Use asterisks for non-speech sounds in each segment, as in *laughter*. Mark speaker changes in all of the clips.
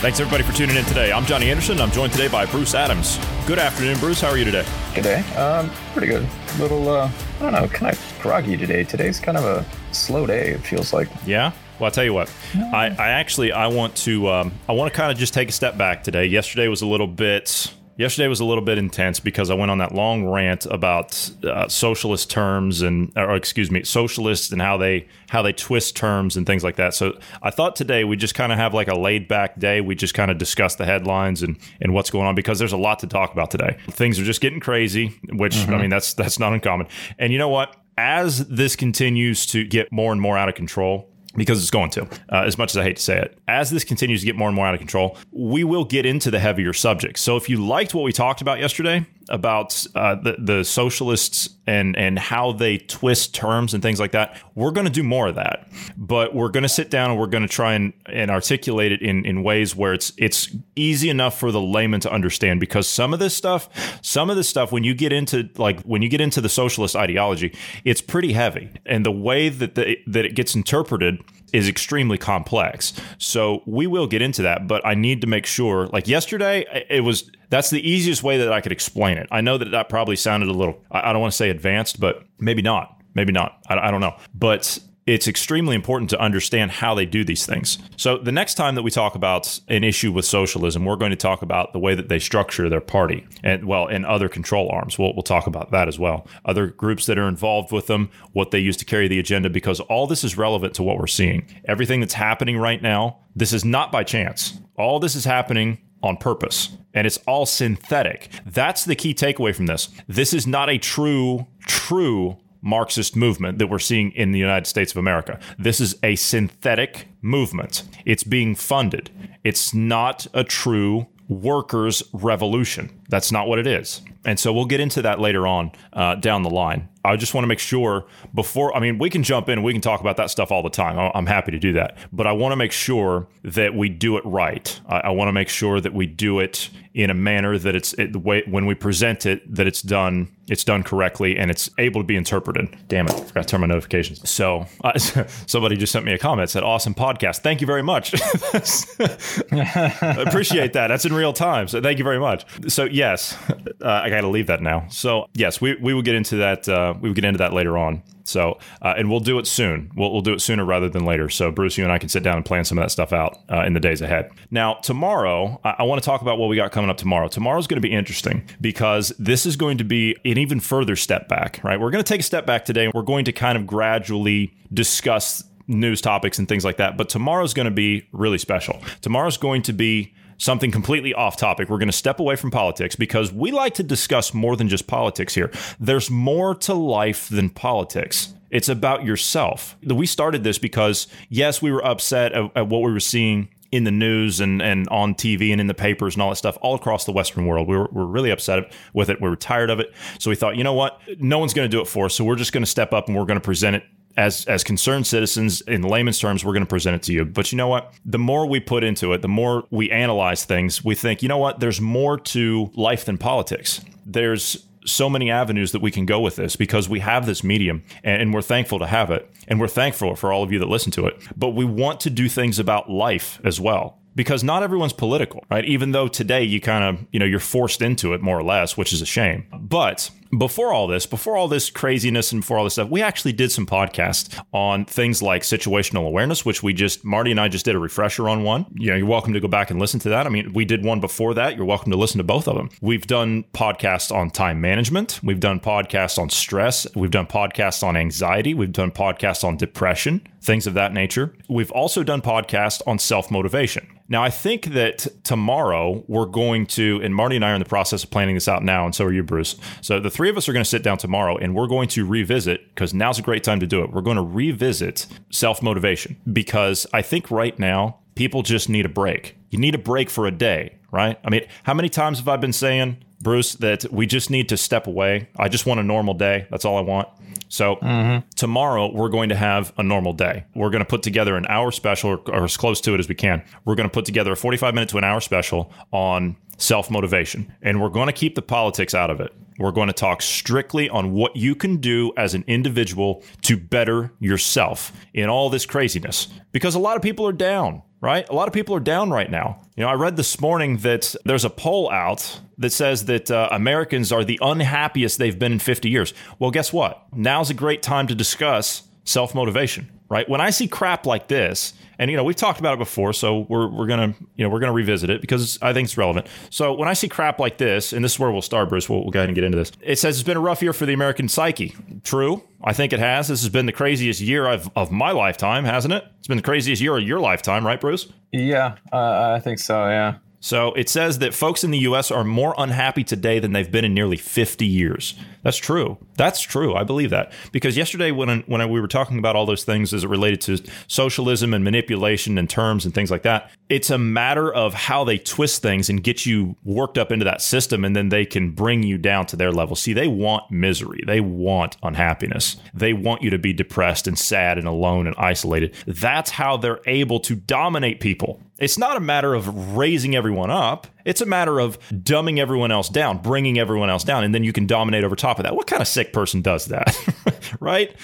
Speaker 1: Thanks everybody for tuning in today. I'm Johnny Anderson. I'm joined today by Bruce Adams. Good afternoon, Bruce. How are you today?
Speaker 2: Good day. Um, pretty good. Little, uh, I don't know, kind of groggy today. Today's kind of a slow day. It feels like.
Speaker 1: Yeah. Well, I'll tell you what. I, I actually I want to um, I want to kind of just take a step back today. Yesterday was a little bit Yesterday was a little bit intense because I went on that long rant about uh, socialist terms and, or excuse me, socialists and how they how they twist terms and things like that. So I thought today we just kind of have like a laid back day. We just kind of discuss the headlines and and what's going on because there's a lot to talk about today. Things are just getting crazy, which I mean that's that's not uncommon. And you know what? As this continues to get more and more out of control, because it's going to, uh, as much as I hate to say it. As this continues to get more and more out of control, we will get into the heavier subjects. So if you liked what we talked about yesterday about uh, the, the socialists and, and how they twist terms and things like that, we're going to do more of that. But we're going to sit down and we're going to try and, and articulate it in, in ways where it's it's easy enough for the layman to understand because some of this stuff, some of this stuff, when you get into like when you get into the socialist ideology, it's pretty heavy. And the way that the, that it gets interpreted is extremely complex. So we will get into that, but I need to make sure like yesterday it was that's the easiest way that I could explain it. I know that that probably sounded a little I don't want to say advanced, but maybe not. Maybe not. I, I don't know. But it's extremely important to understand how they do these things. So, the next time that we talk about an issue with socialism, we're going to talk about the way that they structure their party and, well, and other control arms. We'll, we'll talk about that as well. Other groups that are involved with them, what they use to carry the agenda, because all this is relevant to what we're seeing. Everything that's happening right now, this is not by chance. All this is happening on purpose and it's all synthetic. That's the key takeaway from this. This is not a true, true Marxist movement that we're seeing in the United States of America. This is a synthetic movement. It's being funded. It's not a true workers' revolution. That's not what it is. And so we'll get into that later on uh, down the line. I just want to make sure before, I mean, we can jump in, we can talk about that stuff all the time. I'm happy to do that. But I want to make sure that we do it right. I, I want to make sure that we do it in a manner that it's it, the way when we present it that it's done it's done correctly and it's able to be interpreted. Damn it, I forgot to turn my notifications. So uh, *laughs* somebody just sent me a comment said awesome podcast. Thank you very much. I *laughs* appreciate that. That's in real time. So thank you very much. So yes, uh, I got to leave that now. So yes, we we will get into that. Uh, we get into that later on. So, uh, and we'll do it soon. We'll, we'll do it sooner rather than later. So, Bruce, you and I can sit down and plan some of that stuff out uh, in the days ahead. Now, tomorrow, I, I want to talk about what we got coming up tomorrow. Tomorrow's going to be interesting because this is going to be an even further step back, right? We're going to take a step back today and we're going to kind of gradually discuss news topics and things like that. But tomorrow's going to be really special. Tomorrow's going to be something completely off topic. We're going to step away from politics because we like to discuss more than just politics here. There's more to life than politics. It's about yourself. We started this because, yes, we were upset at, at what we were seeing in the news and, and on TV and in the papers and all that stuff all across the Western world. We were, we were really upset with it. We were tired of it. So we thought, you know what? No one's going to do it for us. So we're just going to step up and we're going to present it as as concerned citizens in layman's terms we're going to present it to you. But you know what? The more we put into it the more we analyze things we think you know what? There's more to life than politics. There's so many avenues that we can go with this because we have this medium and, and, we're thankful to have it and we're thankful for all of you that listen to it. But we want to do things about life as well because not everyone's political right? Even though today you kind of you know you're forced into it more or less which is a shame. But before all this, before all this craziness and before all this stuff, we actually did some podcasts on things like situational awareness, which we just, Marty and I just did a refresher on one. You know, you're welcome to go back and listen to that. I mean, we did one before that. You're welcome to listen to both of them. We've done podcasts on time management. We've done podcasts on stress. We've done podcasts on anxiety. We've done podcasts on depression, things of that nature. We've also done podcasts on self motivation. Now, I think that tomorrow we're going to, and Marty and I are in the process of planning this out now, and so are you, Bruce. So the three of us are going to sit down tomorrow and we're going to revisit, because now's a great time to do it. We're going to revisit self motivation because I think right now, people just need a break. You need a break for a day, right? I mean, how many times have I been saying, Bruce, that we just need to step away? I just want a normal day. That's all I want. So mm-hmm. tomorrow we're going to have a normal day. We're going to put together an hour special or, or as close to it as we can. We're going to put together a 45 minute to an hour special on self motivation. And we're going to keep the politics out of it. We're going to talk strictly on what you can do as an individual to better yourself in all this craziness because a lot of people are down right? A lot of people are down right now. You know, I read this morning that there's a poll out that says that uh, Americans are the unhappiest they've been in 50 years. Well, guess what? Now's a great time to discuss self motivation, right? When I see crap like this, and you know we've talked about it before, so we're we're gonna you know we're gonna revisit it because I think it's relevant. So when I see crap like this, and this is where we'll start, Bruce, we'll, we'll go ahead and get into this. It says it's been a rough year for the American psyche. True, I think it has. This has been the craziest year of, of my lifetime, hasn't it? It's been the craziest year of your lifetime, right, Bruce?
Speaker 2: Yeah, uh, I think so. Yeah.
Speaker 1: So it says that folks in the US are more unhappy today than they've been in nearly 50 years. That's true. That's true. I believe that. Because yesterday, when, when we were talking about all those things as it related to socialism and manipulation and terms and things like that, it's a matter of how they twist things and get you worked up into that system, and then they can bring you down to their level. See, they want misery, they want unhappiness, they want you to be depressed and sad and alone and isolated. That's how they're able to dominate people. It's not a matter of raising everyone up. It's a matter of dumbing everyone else down, bringing everyone else down, and then you can dominate over top of that. What kind of sick person does that? *laughs* right?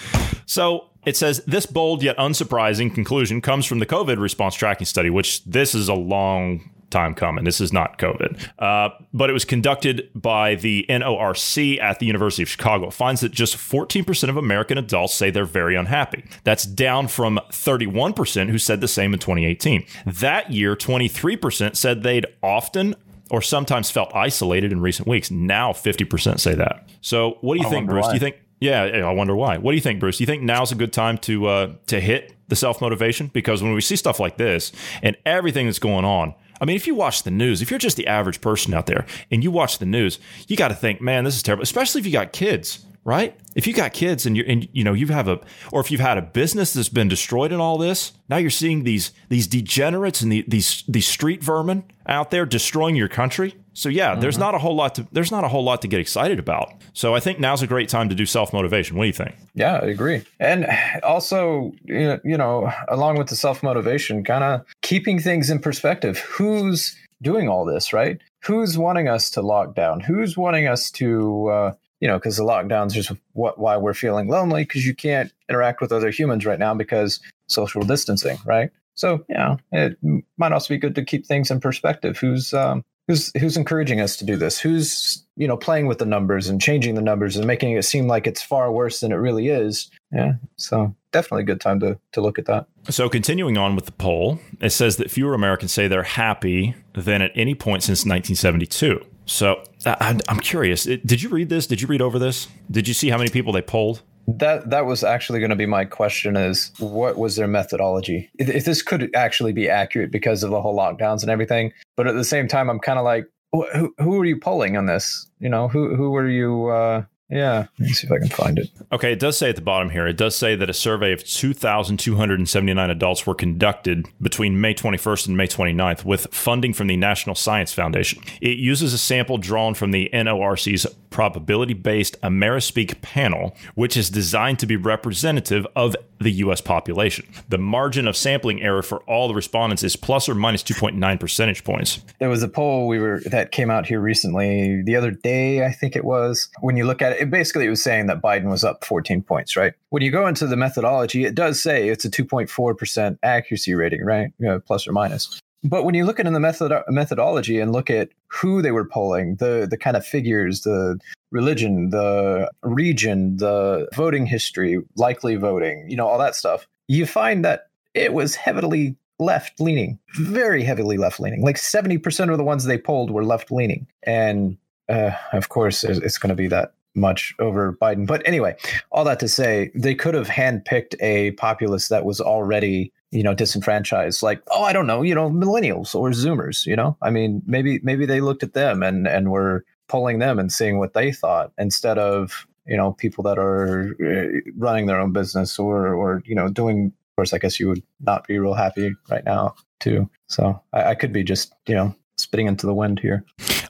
Speaker 1: So it says this bold yet unsurprising conclusion comes from the COVID response tracking study, which this is a long time coming. This is not COVID. Uh, but it was conducted by the NORC at the University of Chicago. It finds that just 14% of American adults say they're very unhappy. That's down from 31% who said the same in 2018. That year, 23% said they'd often or sometimes felt isolated in recent weeks. Now 50% say that. So what do you I think, Bruce? Why. Do you think yeah, I wonder why. What do you think, Bruce? Do you think now's a good time to uh, to hit the self motivation? Because when we see stuff like this and everything that's going on, I mean, if you watch the news, if you're just the average person out there and you watch the news, you got to think, man, this is terrible. Especially if you got kids, right? If you got kids and you're, and you know, you have a, or if you've had a business that's been destroyed in all this, now you're seeing these these degenerates and the, these these street vermin out there destroying your country. So yeah, mm-hmm. there's not a whole lot to there's not a whole lot to get excited about. So I think now's a great time to do self motivation. What do you think?
Speaker 2: Yeah, I agree. And also, you know, along with the self motivation, kind of keeping things in perspective. Who's doing all this, right? Who's wanting us to lock down? Who's wanting us to, uh, you know, because the lockdown's just what why we're feeling lonely because you can't interact with other humans right now because social distancing, right? So yeah, it might also be good to keep things in perspective. Who's um, who's who's encouraging us to do this? Who's you know playing with the numbers and changing the numbers and making it seem like it's far worse than it really is? Yeah so definitely a good time to to look at that.
Speaker 1: So continuing on with the poll it says that fewer americans say they're happy than at any point since 1972 so I, i'm curious did you read this? Did you read over this? Did you see how many people they polled?
Speaker 2: That that was actually going to be my question is what was their methodology? If, if, this could actually be accurate because of the whole lockdowns and everything but at the same time i'm kind of like who, who are you polling on this you know who who were you uh yeah, let me see if I can find it.
Speaker 1: Okay, it does say at the bottom here, it does say that a survey of 2,279 adults were conducted between May 21st and May 29th with funding from the National Science Foundation. It uses a sample drawn from the NORC's probability based Amerispeak panel, which is designed to be representative of the U.S. population. The margin of sampling error for all the respondents is plus or minus 2.9 percentage points.
Speaker 2: There was a poll we were that came out here recently, the other day, I think it was. When you look at it, it basically it was saying that Biden was up 14 points, right? When you go into the methodology, it does say it's a 2.4 percent accuracy rating, right? You know, plus or minus. But when you look at in the method methodology and look at who they were polling, the the kind of figures, the religion, the region, the voting history, likely voting, you know, all that stuff, you find that it was heavily left leaning, very heavily left leaning. Like 70% of the ones they polled were left leaning. And uh, of course, it's going to be that much over Biden. But anyway, all that to say, they could have handpicked a populace that was already you know disenfranchised like oh i don't know you know millennials or zoomers you know i mean maybe maybe they looked at them and and were pulling them and seeing what they thought instead of you know people that are uh, running their own business or or you know doing of course, I guess you would not be real happy right now too. So I, I could be just you know spitting into the wind here.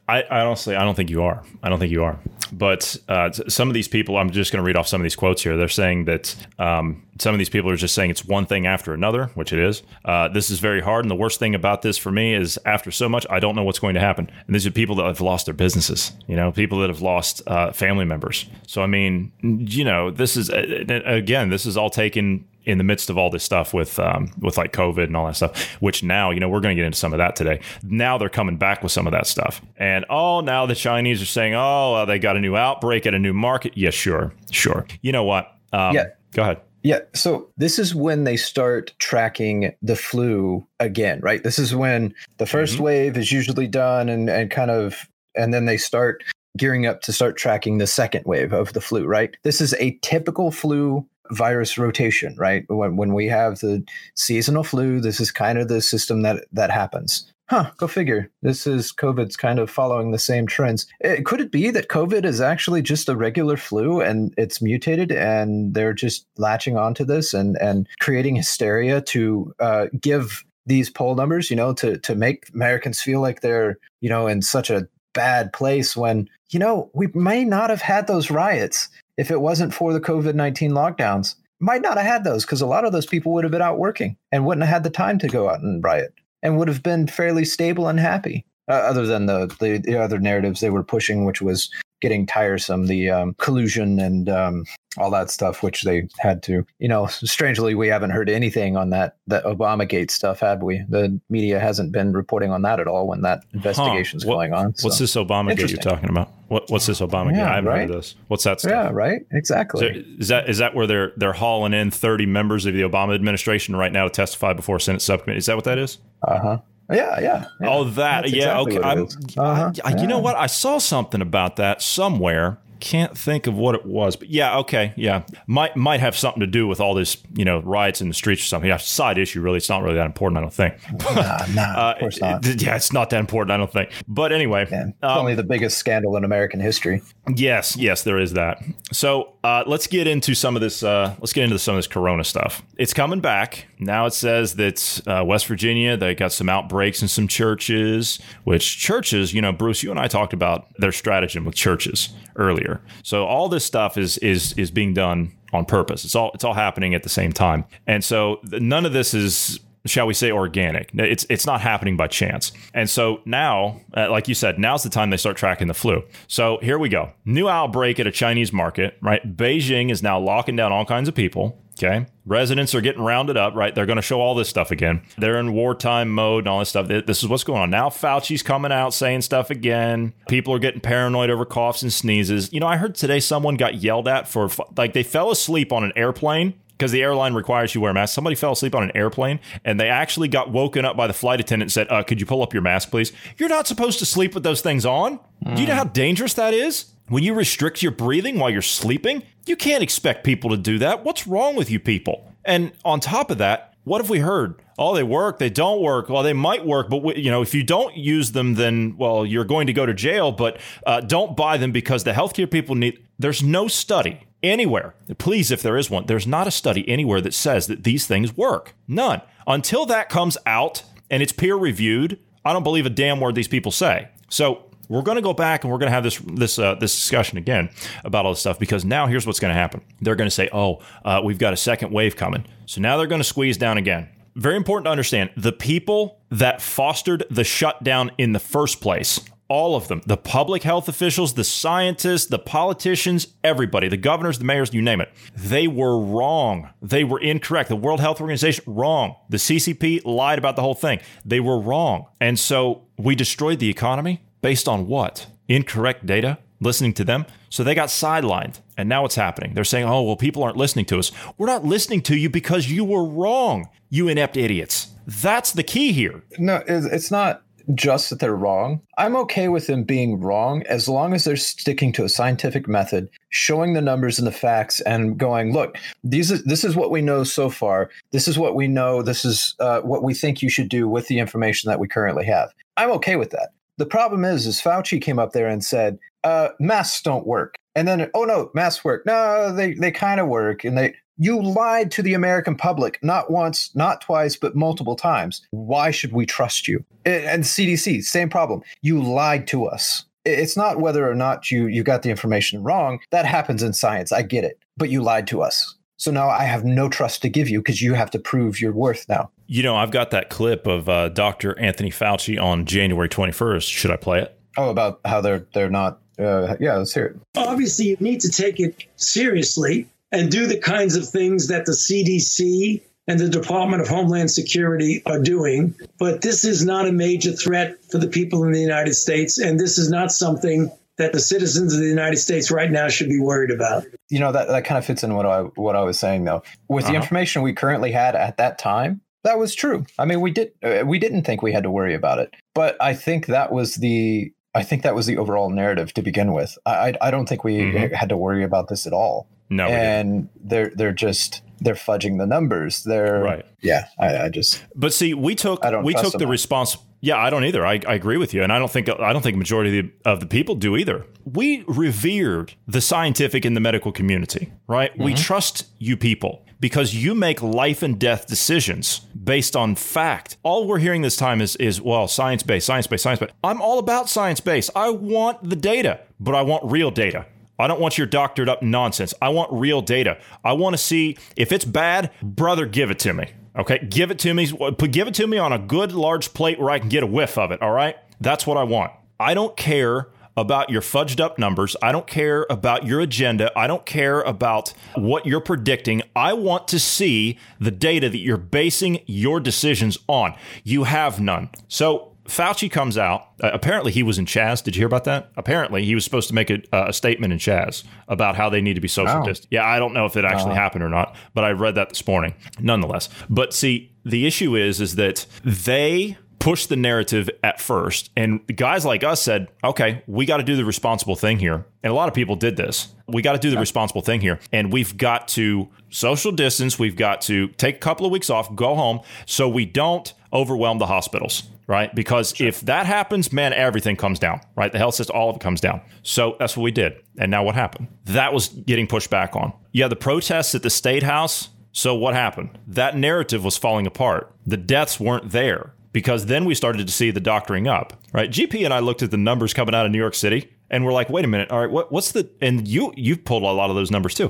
Speaker 1: I, I honestly, I don't think you are. I don't think you are. But uh, some of these people, I'm just going to read off some of these quotes here. They're saying that um, some of these people are just saying it's one thing after another, which it is. Uh, this is very hard. And the worst thing about this for me is after so much, I don't know what's going to happen. And these are people that have lost their businesses, you know, people that have lost uh, family members. So, I mean, you know, this is, again, this is all taken in the midst of all this stuff with um, with like COVID and all that stuff, which now you know we're going to get into some of that today. Now they're coming back with some of that stuff, and oh, now the Chinese are saying, oh, they got a new outbreak at a new market. Yeah, sure, sure. You know what? Um,
Speaker 2: yeah,
Speaker 1: go ahead.
Speaker 2: Yeah. So this is when they start tracking the flu again, right? This is when the 1st mm-hmm. wave is usually done and, and kind of, and then they start gearing up to start tracking the second wave of the flu, right? This is a typical flu virus rotation, right? When, when we have the seasonal flu, this is kind of the system that that happens. Huh, go figure. This is COVID's kind of following the same trends. It, eh, could it be that COVID is actually just a regular flu and it's mutated and they're just latching onto this and, and creating hysteria to uh, give these poll numbers, you know, to, to make Americans feel like they're, you know, in such a bad place when, you know, we may not have had those riots if it wasn't for the COVID 19 lockdowns, might not have had those because a lot of those people would have been out working and wouldn't have had the time to go out and riot and would have been fairly stable and happy. Uh, other than the, the, the other narratives they were pushing, which was getting tiresome, the um, collusion and um, all that stuff, which they had to. You know, strangely, we haven't heard anything on that that ObamaGate stuff, have we? The media hasn't been reporting on that at all when that investigation's huh. what, going on.
Speaker 1: So. What's this ObamaGate you're talking about? What, what's this Obamagate? Yeah, I haven't right? heard of this. What's that stuff?
Speaker 2: Yeah, right. Exactly.
Speaker 1: So is that is that where they're they're hauling in 30 members of the Obama administration right now to testify before Senate subcommittee? Is that what that is?
Speaker 2: Uh huh. Yeah, yeah,
Speaker 1: yeah. Oh, that. That's yeah. Exactly okay. Uh-huh. I, I, you know what? I saw something about that somewhere can't think of what it was, but yeah, okay, yeah, might might have something to do with all this, you know, riots in the streets or something. Yeah, side issue. Really, it's not really that important. I don't think.
Speaker 2: nah, nah *laughs* uh, of course not.
Speaker 1: It, yeah, it's not that important. I don't think. But anyway,
Speaker 2: yeah, it's um, only the biggest scandal in American history.
Speaker 1: Yes, yes, there is that. So uh, let's get into some of this. Uh, let's get into some of this Corona stuff. It's coming back now. It says that uh, West Virginia they got some outbreaks in some churches. Which churches, you know, Bruce, you and I talked about their stratagem with churches earlier. So all this stuff is is is being done on purpose. It's all it's all happening at the same time. And so none of this is shall we say organic. It's it's not happening by chance. And so now uh, like you said now's the time they start tracking the flu. So here we go. New outbreak at a chinese market right? Beijing is now locking down all kinds of people Okay. Residents are getting rounded up, right? They're going to show all this stuff again. They're in wartime mode and all this stuff. This is what's going on. Now Fauci's coming out saying stuff again. People are getting paranoid over coughs and sneezes. You know, I heard today someone got yelled at for, like, they fell asleep on an airplane because the airline requires you wear a mask. Somebody fell asleep on an airplane and they actually got woken up by the flight attendant and said, uh, Could you pull up your mask, please? You're not supposed to sleep with those things on. Mm. Do you know how dangerous that is? When you restrict your breathing while you're sleeping, you can't expect people to do that. What's wrong with you people? And on top of that, what have we heard? Oh, they work, they don't work. Well, they might work, but you know, if you don't use them, then well, you're going to go to jail. But uh, don't buy them because the healthcare people need. There's no study anywhere. Please, if there is one, there's not a study anywhere that says that these things work. None. Until that comes out and it's peer reviewed, I don't believe a damn word these people say. So we're going to go back and we're going to have this this uh, this discussion again about all this stuff because now here's what's going to happen. They're going to say, "Oh, uh, we've got a second wave coming," so now they're going to squeeze down again. Very important to understand: the people that fostered the shutdown in the first place, all of them, the public health officials, the scientists, the politicians, everybody, the governors, the mayors, you name it, they were wrong. They were incorrect. The World Health Organization wrong. The CCP lied about the whole thing. They were wrong, and so we destroyed the economy Based on what? Incorrect data? Listening to them? So they got sidelined. And now what's happening? They're saying, oh, well, people aren't listening to us. We're not listening to you because you were wrong, you inept idiots. That's the key here.
Speaker 2: No, it's not just that they're wrong. I'm okay with them being wrong as long as they're sticking to a scientific method, showing the numbers and the facts, and going, look, these is, this is what we know so far. This is what we know. This is uh, what we think you should do with the information that we currently have. I'm okay with that. The problem is, is Fauci came up there and said, uh, masks don't work. And then, oh no, masks work. No, they, they kind of work. And they, You lied to the American public not once, not twice, but multiple times. Why should we trust you? And CDC, same problem. You lied to us. It's not whether or not you you got the information wrong. That happens in science. I get it. But you lied to us. So now I have no trust to give you because you have to prove your worth now.
Speaker 1: You know, I've got that clip of uh, Dr. Anthony Fauci on January 21st. Should I play it?
Speaker 2: Oh, about how they're they're not. Uh, yeah, let's hear it.
Speaker 3: Obviously, you need to take it seriously and do the kinds of things that the CDC and the Department of Homeland Security are doing. But this is not a major threat for the people in the United States, and this is not something that the citizens of the United States right now should be worried about.
Speaker 2: You know that that kind of fits in what I what I was saying though. With uh-huh. the information we currently had at that time, that was true. I mean, we did uh, we didn't think we had to worry about it, but I think that was the I think that was the overall narrative to begin with. I I, I don't think we mm-hmm. had to worry about this at all.
Speaker 1: No,
Speaker 2: and they're they're just they're fudging the numbers. They're
Speaker 1: right.
Speaker 2: Yeah, I, I just.
Speaker 1: But see, we took we took the response. Yeah, I don't either. I, I agree with you, and I don't think I don't think majority of the, of the people do either. We revered the scientific and the medical community, right? Mm-hmm. We trust you people because you make life and death decisions based on fact. All we're hearing this time is is well, science based, science based, science based. I'm all about science based. I want the data, but I want real data. I don't want your doctored up nonsense. I want real data. I want to see if it's bad, brother, give it to me. Okay, give it to me. Give it to me on a good large plate where I can get a whiff of it. All right, that's what I want. I don't care about your fudged up numbers. I don't care about your agenda. I don't care about what you're predicting. I want to see the data that you're basing your decisions on. You have none. So Fauci comes out. Uh, apparently, he was in Chaz. Did you hear about that? Apparently, he was supposed to make a, a statement in Chaz about how they need to be social distant. Yeah, I don't know if it actually uh. happened or not, but I read that this morning. Nonetheless, but see, the issue is, is that they pushed the narrative at first, and guys like us said, "Okay, we got to do the responsible thing here." And a lot of people did this. We got to do the responsible thing here, and we've got to social distance. We've got to take a couple of weeks off, go home, so we don't overwhelm the hospitals right? Because sure. if that happens, man, everything comes down, right? The health system, all of it comes down. So that's what we did. And now what happened? That was getting pushed back on. Yeah, the protests at the state house. So what happened? That narrative was falling apart. The deaths weren't there because then we started to see the doctoring up, right? GP and I looked at the numbers coming out of New York City and we're like, wait a minute, all right, what, what's the and you you've pulled a lot of those numbers too.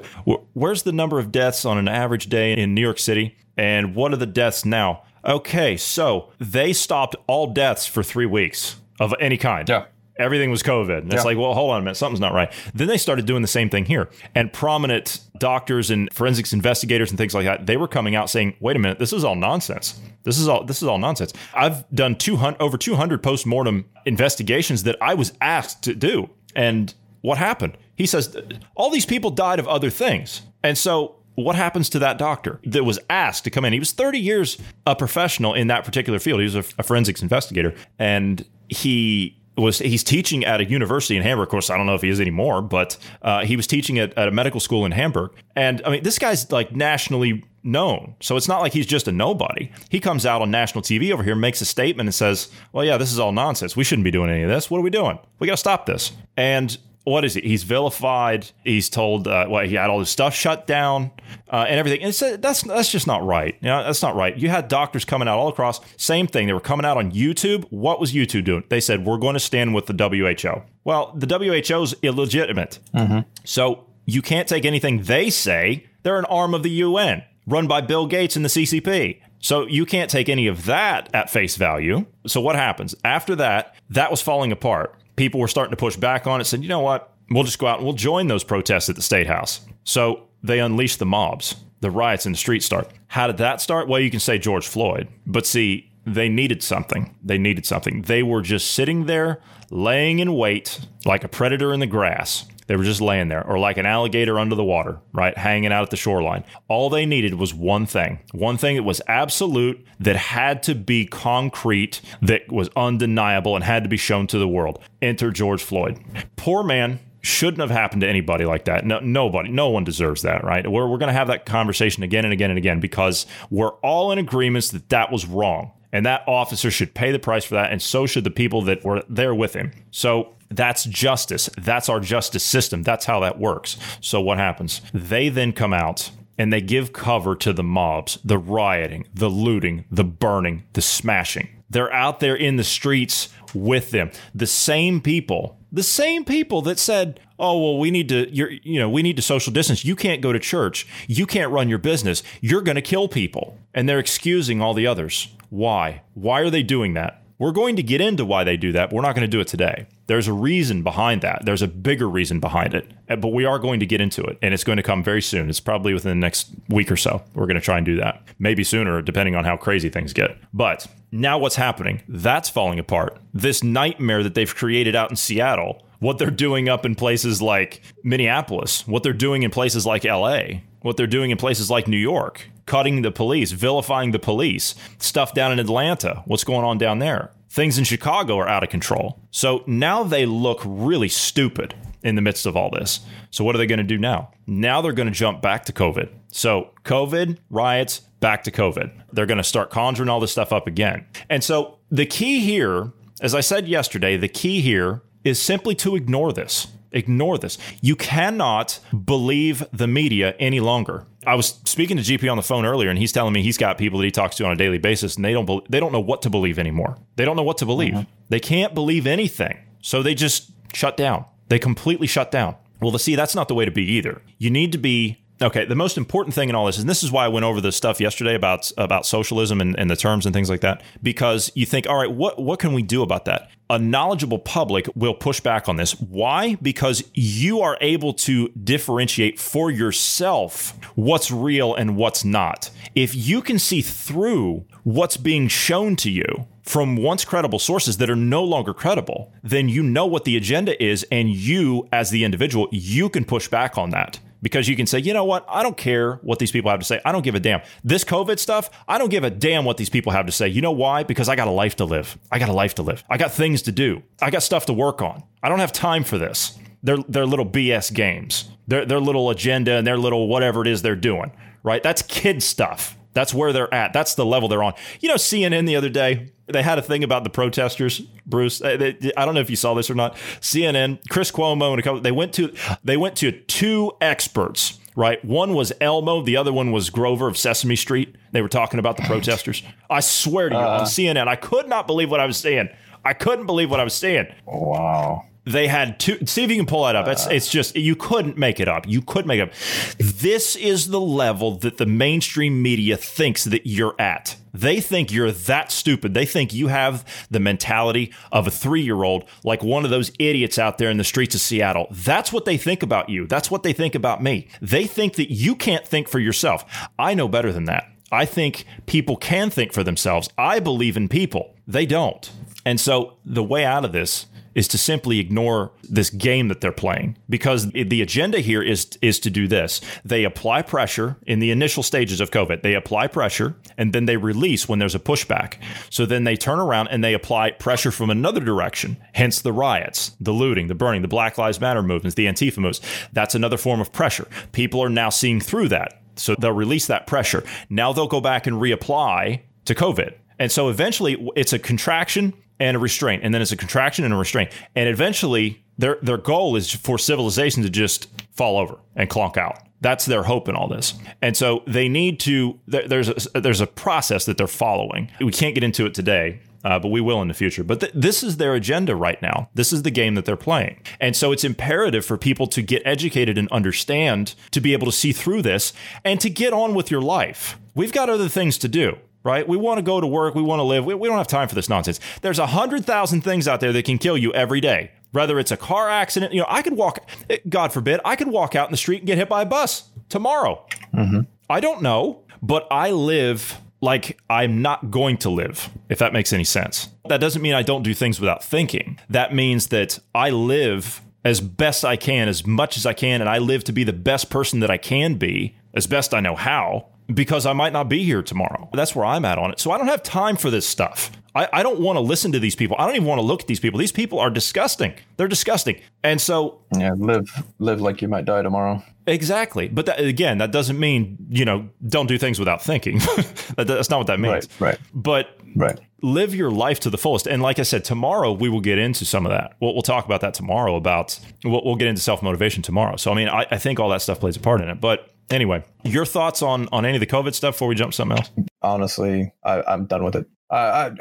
Speaker 1: Where's the number of deaths on an average day in New York City, and what are the deaths now? Okay, so they stopped all deaths for three weeks of any kind.
Speaker 2: Yeah.
Speaker 1: Everything was COVID. And yeah. it's like, well, hold on a minute, something's not right. Then they started doing the same thing here. And prominent doctors and forensics investigators and things like that, they were coming out saying, wait a minute, this is all nonsense. This is all this is all nonsense. I've done 200 over 200 post-mortem investigations that I was asked to do. And what happened? He says all these people died of other things. And so what happens to that doctor that was asked to come in? He was 30 years a professional in that particular field. He was a, a forensics investigator, and he was he's teaching at a university in Hamburg. Of course, I don't know if he is anymore, but uh, he was teaching at, at a medical school in Hamburg. And I mean, this guy's like nationally known. So it's not like he's just a nobody. He comes out on national TV over here, makes a statement, and says, Well, yeah, this is all nonsense. We shouldn't be doing any of this. What are we doing? We got to stop this. And what is it? He's vilified. He's told uh, well, he had all his stuff shut down uh, and everything. And it's, that's that's just not right. You know, that's not right. You had doctors coming out all across. Same thing. They were coming out on YouTube. What was YouTube doing? They said we're going to stand with the WHO. Well, the WHO is illegitimate. Mm-hmm. So you can't take anything they say. They're an arm of the UN, run by Bill Gates and the CCP. So you can't take any of that at face value. So what happens after that? That was falling apart people were starting to push back on it, said, you know what? We'll just go out and we'll join those protests at the state house. So they unleashed the mobs, the riots in the streets start. How did that start? Well, you can say George Floyd, but see, they needed something. They needed something. They were just sitting there, laying in wait like a predator in the grass. They were just laying there, or like an alligator under the water, right? Hanging out at the shoreline. All they needed was one thing, one thing that was absolute, that had to be concrete, that was undeniable, and had to be shown to the world. Enter George Floyd. Poor man, shouldn't have happened to anybody like that. No, nobody, no one deserves that, right? We're, we're going to have that conversation again and again and again because we're all in agreements that that was wrong. And that officer should pay the price for that. And so should the people that were there with him. So that's justice. That's our justice system. That's how that works. So what happens? They then come out and they give cover to the mobs, the rioting, the looting, the burning, the smashing. They're out there in the streets with them. The same people, the same people that said, "Oh, well, we need to you're you know, we need to social distance. You can't go to church. You can't run your business. You're going to kill people." And they're excusing all the others. Why? Why are they doing that? We're going to get into why they do that, but we're not going to do it today. There's a reason behind that. There's a bigger reason behind it, but we are going to get into it, and it's going to come very soon. It's probably within the next week or so. We're going to try and do that. Maybe sooner, depending on how crazy things get. But now what's happening? That's falling apart. This nightmare that they've created out in Seattle, what they're doing up in places like Minneapolis, what they're doing in places like LA, what they're doing in places like New York, cutting the police, vilifying the police, stuff down in Atlanta, what's going on down there. Things in Chicago are out of control. So now they look really stupid in the midst of all this. So what are they going to do now? Now they're going to jump back to COVID. So COVID, riots, back to COVID. They're going to start conjuring all this stuff up again. And so the key here, as I said yesterday, the key here is simply to ignore this. Ignore this. You cannot believe the media any longer. I was speaking to GP on the phone earlier, and he's telling me he's got people that he talks to on a daily basis, and they don't be- they don't know what to believe anymore. They don't know what to believe. Mm-hmm. They can't believe anything, so they just shut down. They completely shut down. Well, to see, that's not the way to be either. You need to be okay. The most important thing in all this, and this is why I went over the stuff yesterday about about socialism and, and the terms and things like that, because you think, all right, what what can we do about that? A knowledgeable public will push back on this. Why? Because you are able to differentiate for yourself what's real and what's not. If you can see through what's being shown to you from once credible sources that are no longer credible, then you know what the agenda is, and you, as the individual, you can push back on that because you can say, you know what, I don't care what these people have to say. I don't give a damn. This COVID stuff, I don't give a damn what these people have to say. You know why? Because I got a life to live. I got a life to live. I got things to do. I got stuff to work on. I don't have time for this. They're, little BS games. Their, their little agenda and their little whatever it is they're doing, right? That's kid stuff. That's where they're at. That's the level they're on. You know, CNN the other day, they had a thing about the protesters, Bruce. They- they- I don't know if you saw this or not. CNN, Chris Cuomo, and a couple. They went to they went to two experts. Right, one was Elmo, the other one was Grover of Sesame Street. They were talking about the protesters. I swear to you, on uh-huh. CNN, I could not believe what I was seeing. I couldn't believe what I was seeing
Speaker 2: Wow.
Speaker 1: They had two see if you can pull that up. It's, uh. it's just you couldn't make it up. You couldn't make it up. This is the level that the mainstream media thinks that you're at. They think you're that stupid. They think you have the mentality of a three-year-old like one of those idiots out there in the streets of seattle. That's what they think about you. That's what they think about me. They think that you can't think for yourself. I know better than that. I think people can think for themselves. I believe in people. They don't. And so the way out of this is to simply ignore this game that they're playing because the agenda here is is to do this. They apply pressure in the initial stages of COVID. They apply pressure and then they release when there's a pushback. So then they turn around and they apply pressure from another direction. Hence the riots, the looting, the burning, the Black Lives Matter movements, the Antifa moves. That's another form of pressure. People are now seeing through that. So they'll release that pressure. Now they'll go back and reapply to COVID. And so eventually it's a contraction and a restraint, and then it's a contraction and a restraint. And eventually their their goal is for civilization to just fall over and clonk out. That's their hope in all this. And so they need to there's a, there's a process that they're following. We can't get into it today. Uh, but we will in the future. But th- this is their agenda right now. This is the game that they're playing. And so it's imperative for people to get educated and understand to be able to see through this and to get on with your life. We've got other things to do. Right? We want to go to work. We want to live. We, we don't have time for this nonsense. There's a hundred thousand things out there that can kill you every day. Whether it's a car accident, you know, I could walk, eh, God forbid, I could walk out in the street and get hit by a bus tomorrow. Mm-hmm. I don't know, but I live like I'm not going to live, if that makes any sense. That doesn't mean I don't do things without thinking. That means that I live as best I can, as much as I can, and I live to be the best person that I can be, as best I know how, because I might not be here tomorrow. That's where I'm at on it. So I don't have time for this stuff. I, I don't want to listen to these people. I don't even want to look at these people. These people are disgusting. They're disgusting. And so
Speaker 2: Yeah, live live like you might die tomorrow.
Speaker 1: Exactly. But that, again, that doesn't mean, you know, don't do things without thinking. *laughs* That- That's not what that means.
Speaker 2: Right, right.
Speaker 1: But
Speaker 2: Right.
Speaker 1: live your life to the fullest. And like I said, tomorrow we will get into some of that. We'll, we'll talk about that tomorrow about, we'll, we'll get into self motivation tomorrow. So, I mean, I, I think all that stuff plays a part in it. But Anyway, your thoughts on on any of the COVID stuff before we jump to something else?
Speaker 2: Honestly, I, I'm done with it. I,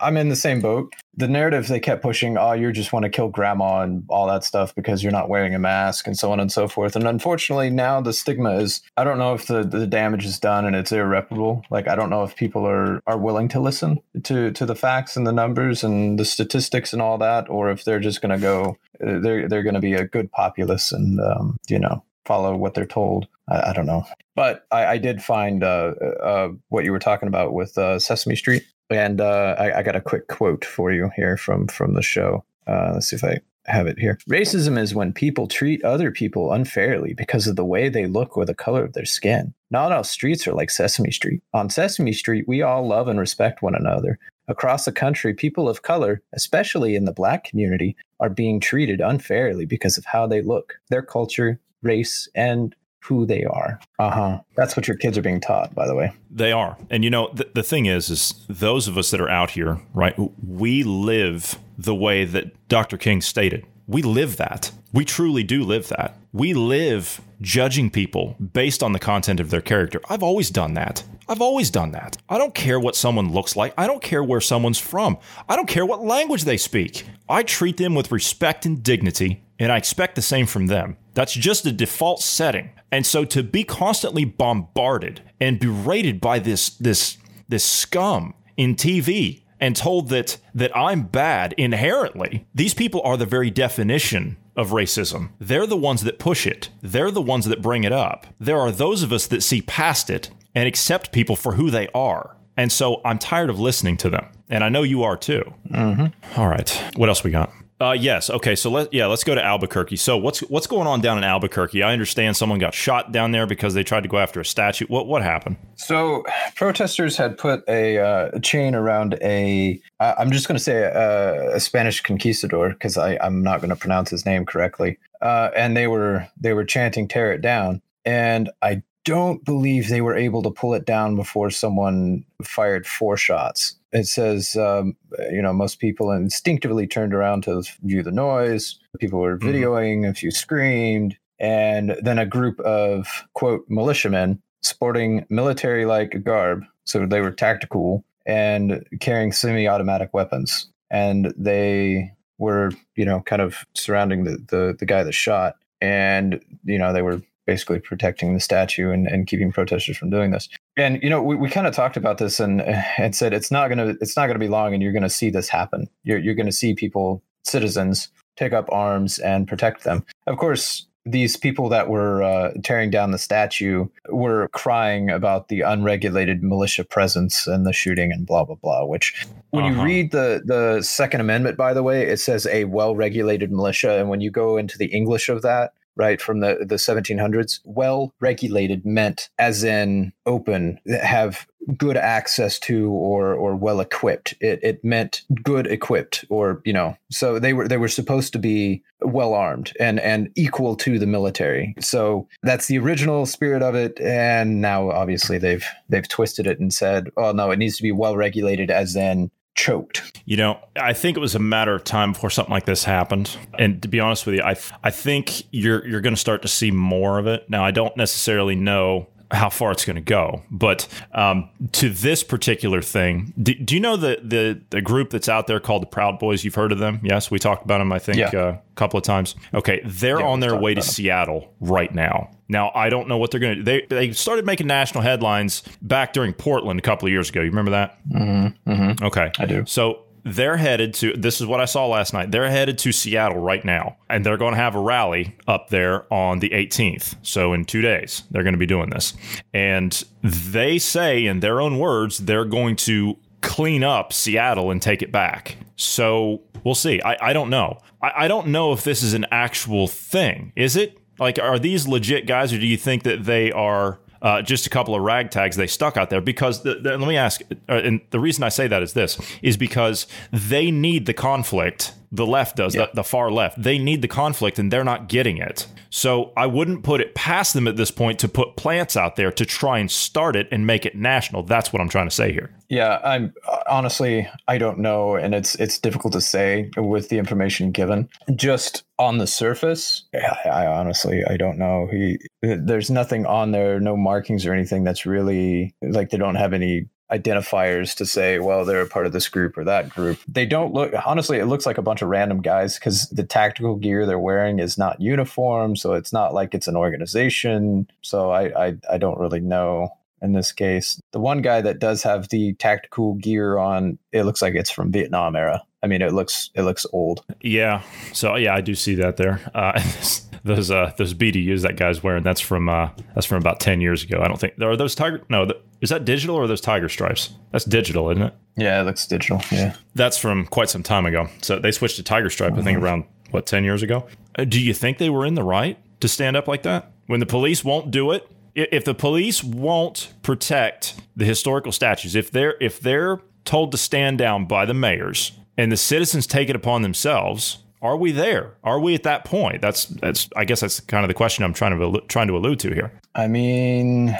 Speaker 2: I'm in the same boat. The narrative they kept pushing, oh, you just want to kill grandma and all that stuff because you're not wearing a mask and so on and so forth. And unfortunately, now the stigma is I don't know if the, the damage is done and it's irreparable. Like, I don't know if people are, are willing to listen to, to the facts and the numbers and the statistics and all that, or if they're just going to go, they're, they're going to be a good populace and, um, you know, follow what they're told. I, I don't know. But I, I did find uh, uh, what you were talking about with uh, Sesame Street. And uh, I, I, got a quick quote for you here from from the show. Uh, let's see if I have it here. Racism is when people treat other people unfairly because of the way they look or the color of their skin. Not all streets are like Sesame Street. On Sesame Street, we all love and respect one another. Across the country, people of color, especially in the black community, are being treated unfairly because of how they look, their culture, race, and who they are. Uh huh. That's what your kids are being taught, by the way.
Speaker 1: They are. And you know, th- the thing is, is those of us that are out here, right? We live the way that Dr. King stated. We live that. We truly do live that. We live judging people based on the content of their character. I've always done that. I've always done that. I don't care what someone looks like. I don't care where someone's from. I don't care what language they speak. I treat them with respect and dignity, and I expect the same from them. That's just a default setting. And so to be constantly bombarded and berated by this this this scum in TV and told that that I'm bad inherently, these people are the very definition of racism. They're the ones that push it. They're the ones that bring it up. There are those of us that see past it and accept people for who they are. And so I'm tired of listening to them. And I know you are too.
Speaker 2: Mm-hmm.
Speaker 1: All right. What else we got? Uh, yes. Okay. So let yeah, let's go to Albuquerque. So what's what's going on down in Albuquerque? I understand someone got shot down there because they tried to go after a statue. What what happened?
Speaker 2: So protesters had put a, uh, chain around a. am just going to say a, a, Spanish conquistador because I'm not going to pronounce his name correctly. Uh, and they were they were chanting "Tear it down," and I don't believe they were able to pull it down before someone fired four shots it says, um, you know, most people instinctively turned around to view the noise. People were mm-hmm. videoing, mm-hmm. a few screamed, and then a group of, quote, militiamen sporting military like garb. So they were tactical and carrying semi automatic weapons. And they were, you know, kind of surrounding the, the, the guy that shot. And, you know, they were basically protecting the statue and, and keeping protesters from doing this. And you know, we, we kind of talked about this and and said it's not gonna it's not gonna be long, and you're gonna see this happen. You're you're gonna see people, citizens, take up arms and protect them. Of course, these people that were uh, tearing down the statue were crying about the unregulated militia presence and the shooting and blah blah blah. Which, when uh-huh. you read the the Second Amendment, by the way, it says a well regulated militia, and when you go into the English of that, right from the the 1700s well regulated meant as in open have good access to or or well equipped it, it meant good equipped or you know so they were they were supposed to be well armed and and equal to the military. So that's the original spirit of it and now obviously they've they've twisted it and said oh no it needs to be well regulated as in choked.
Speaker 1: You know, I think it was a matter of time before something like this happened. And to be honest with you, I I think you're you're going to start to see more of it. Now, I don't necessarily know how far it's going to go. But um, to this particular thing, do, do, you know the, the the group that's out there called the Proud Boys? You've heard of them? Yes, we talked about them. I think yeah. uh, a couple of times. Okay, they're yeah, on their way to them. Seattle right now. Now I don't know what they're going to. They they started making national headlines back during Portland a couple of years ago. You remember that?
Speaker 2: Mm-hmm, mm-hmm.
Speaker 1: Okay,
Speaker 2: I do.
Speaker 1: So they're headed to this is what I saw last night. They're headed to Seattle right now, and they're going to have a rally up there on the 18th. So in 2 days, they're going to be doing this. And they say in their own words, they're going to clean up Seattle and take it back. So we'll see. I, I don't know. I, I don't know if this is an actual thing. Is it? Like, are these legit guys, or do you think that they are uh, just a couple of ragtags they stuck out there because the, the, let me ask uh, and the reason i say that is this is because they need the conflict the left does yeah. the, the far left they need the conflict and they're not getting it So I wouldn't put it past them at this point to put plants out there to try and start it and make it national. That's what I'm trying to say here.
Speaker 2: Yeah, I'm honestly I don't know, and it's it's difficult to say with the information given. Just on the surface, I, I honestly I don't know. He there's nothing on there, no markings or anything that's really like they don't have any identifiers to say, well, they're a part of this group or that group. They don't look, honestly, it looks like a bunch of random guys because the tactical gear they're wearing is not uniform. So it's not like it's an organization. So I, I, I don't really know in this case. The one guy that does have the tactical gear on, it looks like it's from Vietnam era. I mean, it looks it looks old.
Speaker 1: Yeah. So yeah, I do see that there. Uh, *laughs* those uh, those BDUs that guy's wearing, that's from uh, that's from about ten years ago. I don't think are those tiger. No, the, is that digital or those tiger stripes? That's digital, isn't it?
Speaker 2: Yeah, it looks digital. Yeah.
Speaker 1: That's from quite some time ago. So they switched to tiger stripe. Mm-hmm. I think mm-hmm. around what ten years ago. Uh, do you think they were in the right to stand up like that when the police won't do it? If the police won't protect the historical statues, if they're if they're told to stand down by the mayors and the citizens take it upon themselves, are we there? Are we at that point? That's that's I guess that's kind of the question I'm trying to trying to allude to here.
Speaker 2: I mean,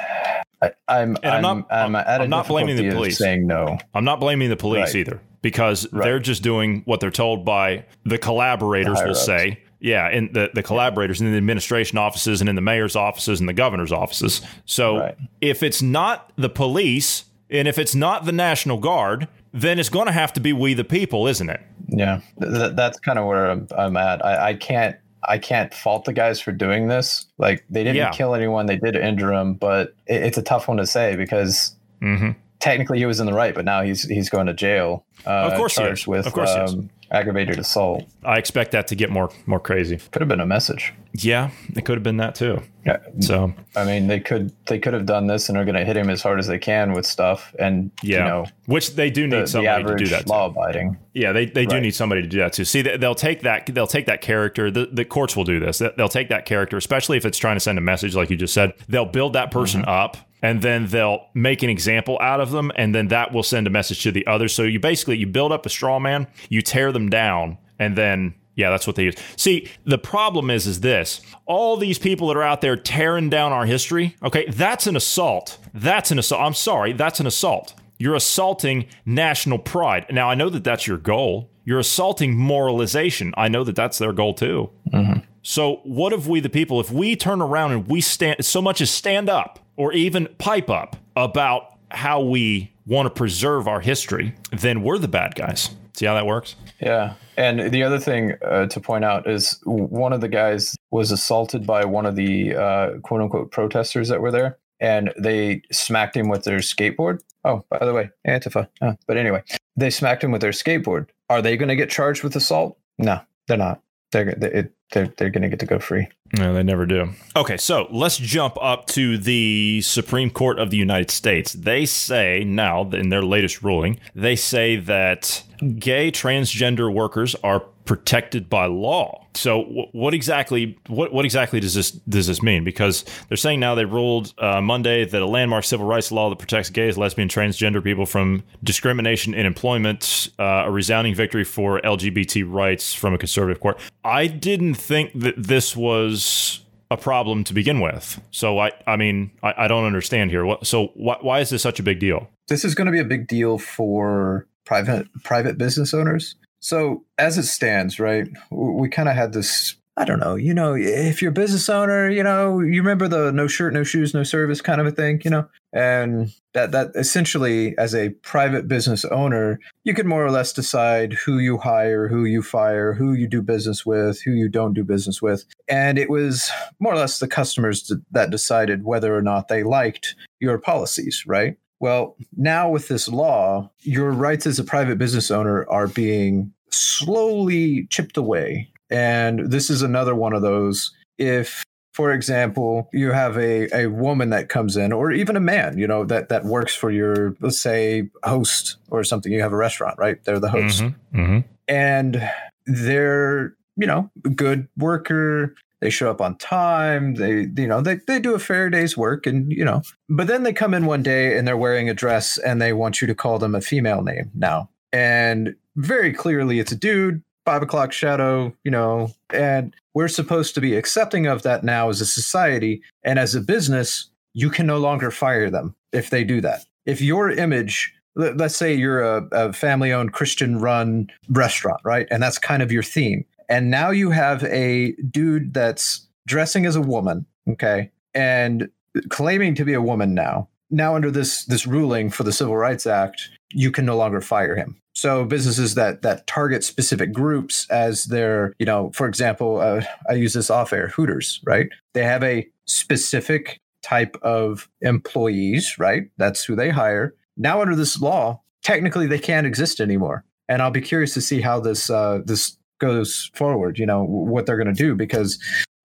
Speaker 2: I, am I'm, I'm, not I'm, I'm,
Speaker 1: I'm not blaming the police.
Speaker 2: Saying no,
Speaker 1: I'm not blaming the police right. either because right. they're just doing what they're told by the collaborators. The will say, yeah, and the the collaborators in the administration offices and in the mayor's offices and the governor's offices. So right. if it's not the police and if it's not the National Guard, then it's going to have to be we the people, isn't it?
Speaker 2: Yeah, th- that's kind of where I'm, I'm at. I, I, can't I can't fault the guys for doing this. Like they didn't yeah. kill anyone, they did injure him, but it, it's a tough one to say because mm-hmm. technically he was in the right, but now he's he's going to jail.
Speaker 1: Uh, of course, charged
Speaker 2: with
Speaker 1: of course
Speaker 2: um, aggravated assault.
Speaker 1: I expect that to get more more crazy.
Speaker 2: Could have been a message.
Speaker 1: Yeah, it could have been that too.
Speaker 2: Yeah.
Speaker 1: So
Speaker 2: I mean, they could they could have done this and are going to hit him as hard as they can with stuff, and yeah, you know,
Speaker 1: which they do need the, somebody the to do that.
Speaker 2: Law abiding.
Speaker 1: Yeah, they, they do right. need somebody to do that too. See, they'll take that they'll take that character. The, the courts will do this. They'll take that character, especially if it's trying to send a message, like you just said. They'll build that person mm-hmm. up and then they'll make an example out of them and then that will send a message to the others so you basically you build up a straw man you tear them down and then yeah that's what they use. See the problem is is this. All these people that are out there tearing down our history okay that's an assault. That's an assault. I'm sorry that's an assault. You're assaulting national pride. Now i know that that's your goal. You're assaulting moralization. I know that that's their goal too. Mm-hmm. so what if we the people if we turn around and we stand so much as stand up or even pipe up about how we want to preserve our history, then we're the bad guys. See how that works?
Speaker 2: Yeah. And the other thing uh, to point out is one of the guys was assaulted by one of the uh, quote unquote protesters that were there, and they smacked him with their skateboard. Oh, by the way, Antifa. But anyway, they smacked him with their skateboard. Are they going to get charged with assault? No, they're not. They're, it, they're, they're going to get to go free.
Speaker 1: No, they never do. Okay, so let's jump up to the Supreme Court of the United States. They say now, in their latest ruling, they say that gay transgender workers are protected by law. So what exactly what what exactly does this does this mean? Because they're saying now they ruled uh, Monday that a landmark civil rights law that protects gays, lesbian, transgender people from discrimination in employment, uh, a resounding victory for LGBT rights from a conservative court. I didn't think that this was a problem to begin with. So I, I mean, I, I don't understand here. What, so wh- why is this such a big deal?
Speaker 2: This is going to be a big deal for private private business owners so as it stands, right, we kind of had this. I don't know, you know, if you're a business owner, you know, you remember the no shirt, no shoes, no service kind of a thing, you know, and that that essentially, as a private business owner, you can more or less decide who you hire, who you fire, who you do business with, who you don't do business with, and it was more or less the customers that decided whether or not they liked your policies, right? Well, now with this law, your rights as a private business owner are being slowly chipped away. And this is another one of those. If, for example, you have a, a woman that comes in, or even a man, you know, that, that works for your, let's say, host or something, you have a restaurant, right? They're the host. Mm-hmm. Mm-hmm. And they're, you know, good worker, they show up on time they you know they, they do a fair day's work and you know but then they come in one day and they're wearing a dress and they want you to call them a female name now and very clearly it's a dude five o'clock shadow, you know, and we're supposed to be accepting of that now as a society. And as a business, you can no longer fire them if they do that. If your image, let's say you're a, a family owned Christian run restaurant, right? And that's kind of your theme. And now you have a dude that's dressing as a woman, okay, and claiming to be a woman now. Now, under this this ruling for the Civil Rights Act, you can no longer fire him. So businesses that that target specific groups as their, you know, for example, uh, I use this off air, Hooters, right? They have a specific type of employees, right? That's who they hire. Now, under this law, technically they can't exist anymore. And I'll be curious to see how this uh, this goes forward. You know what they're going to do because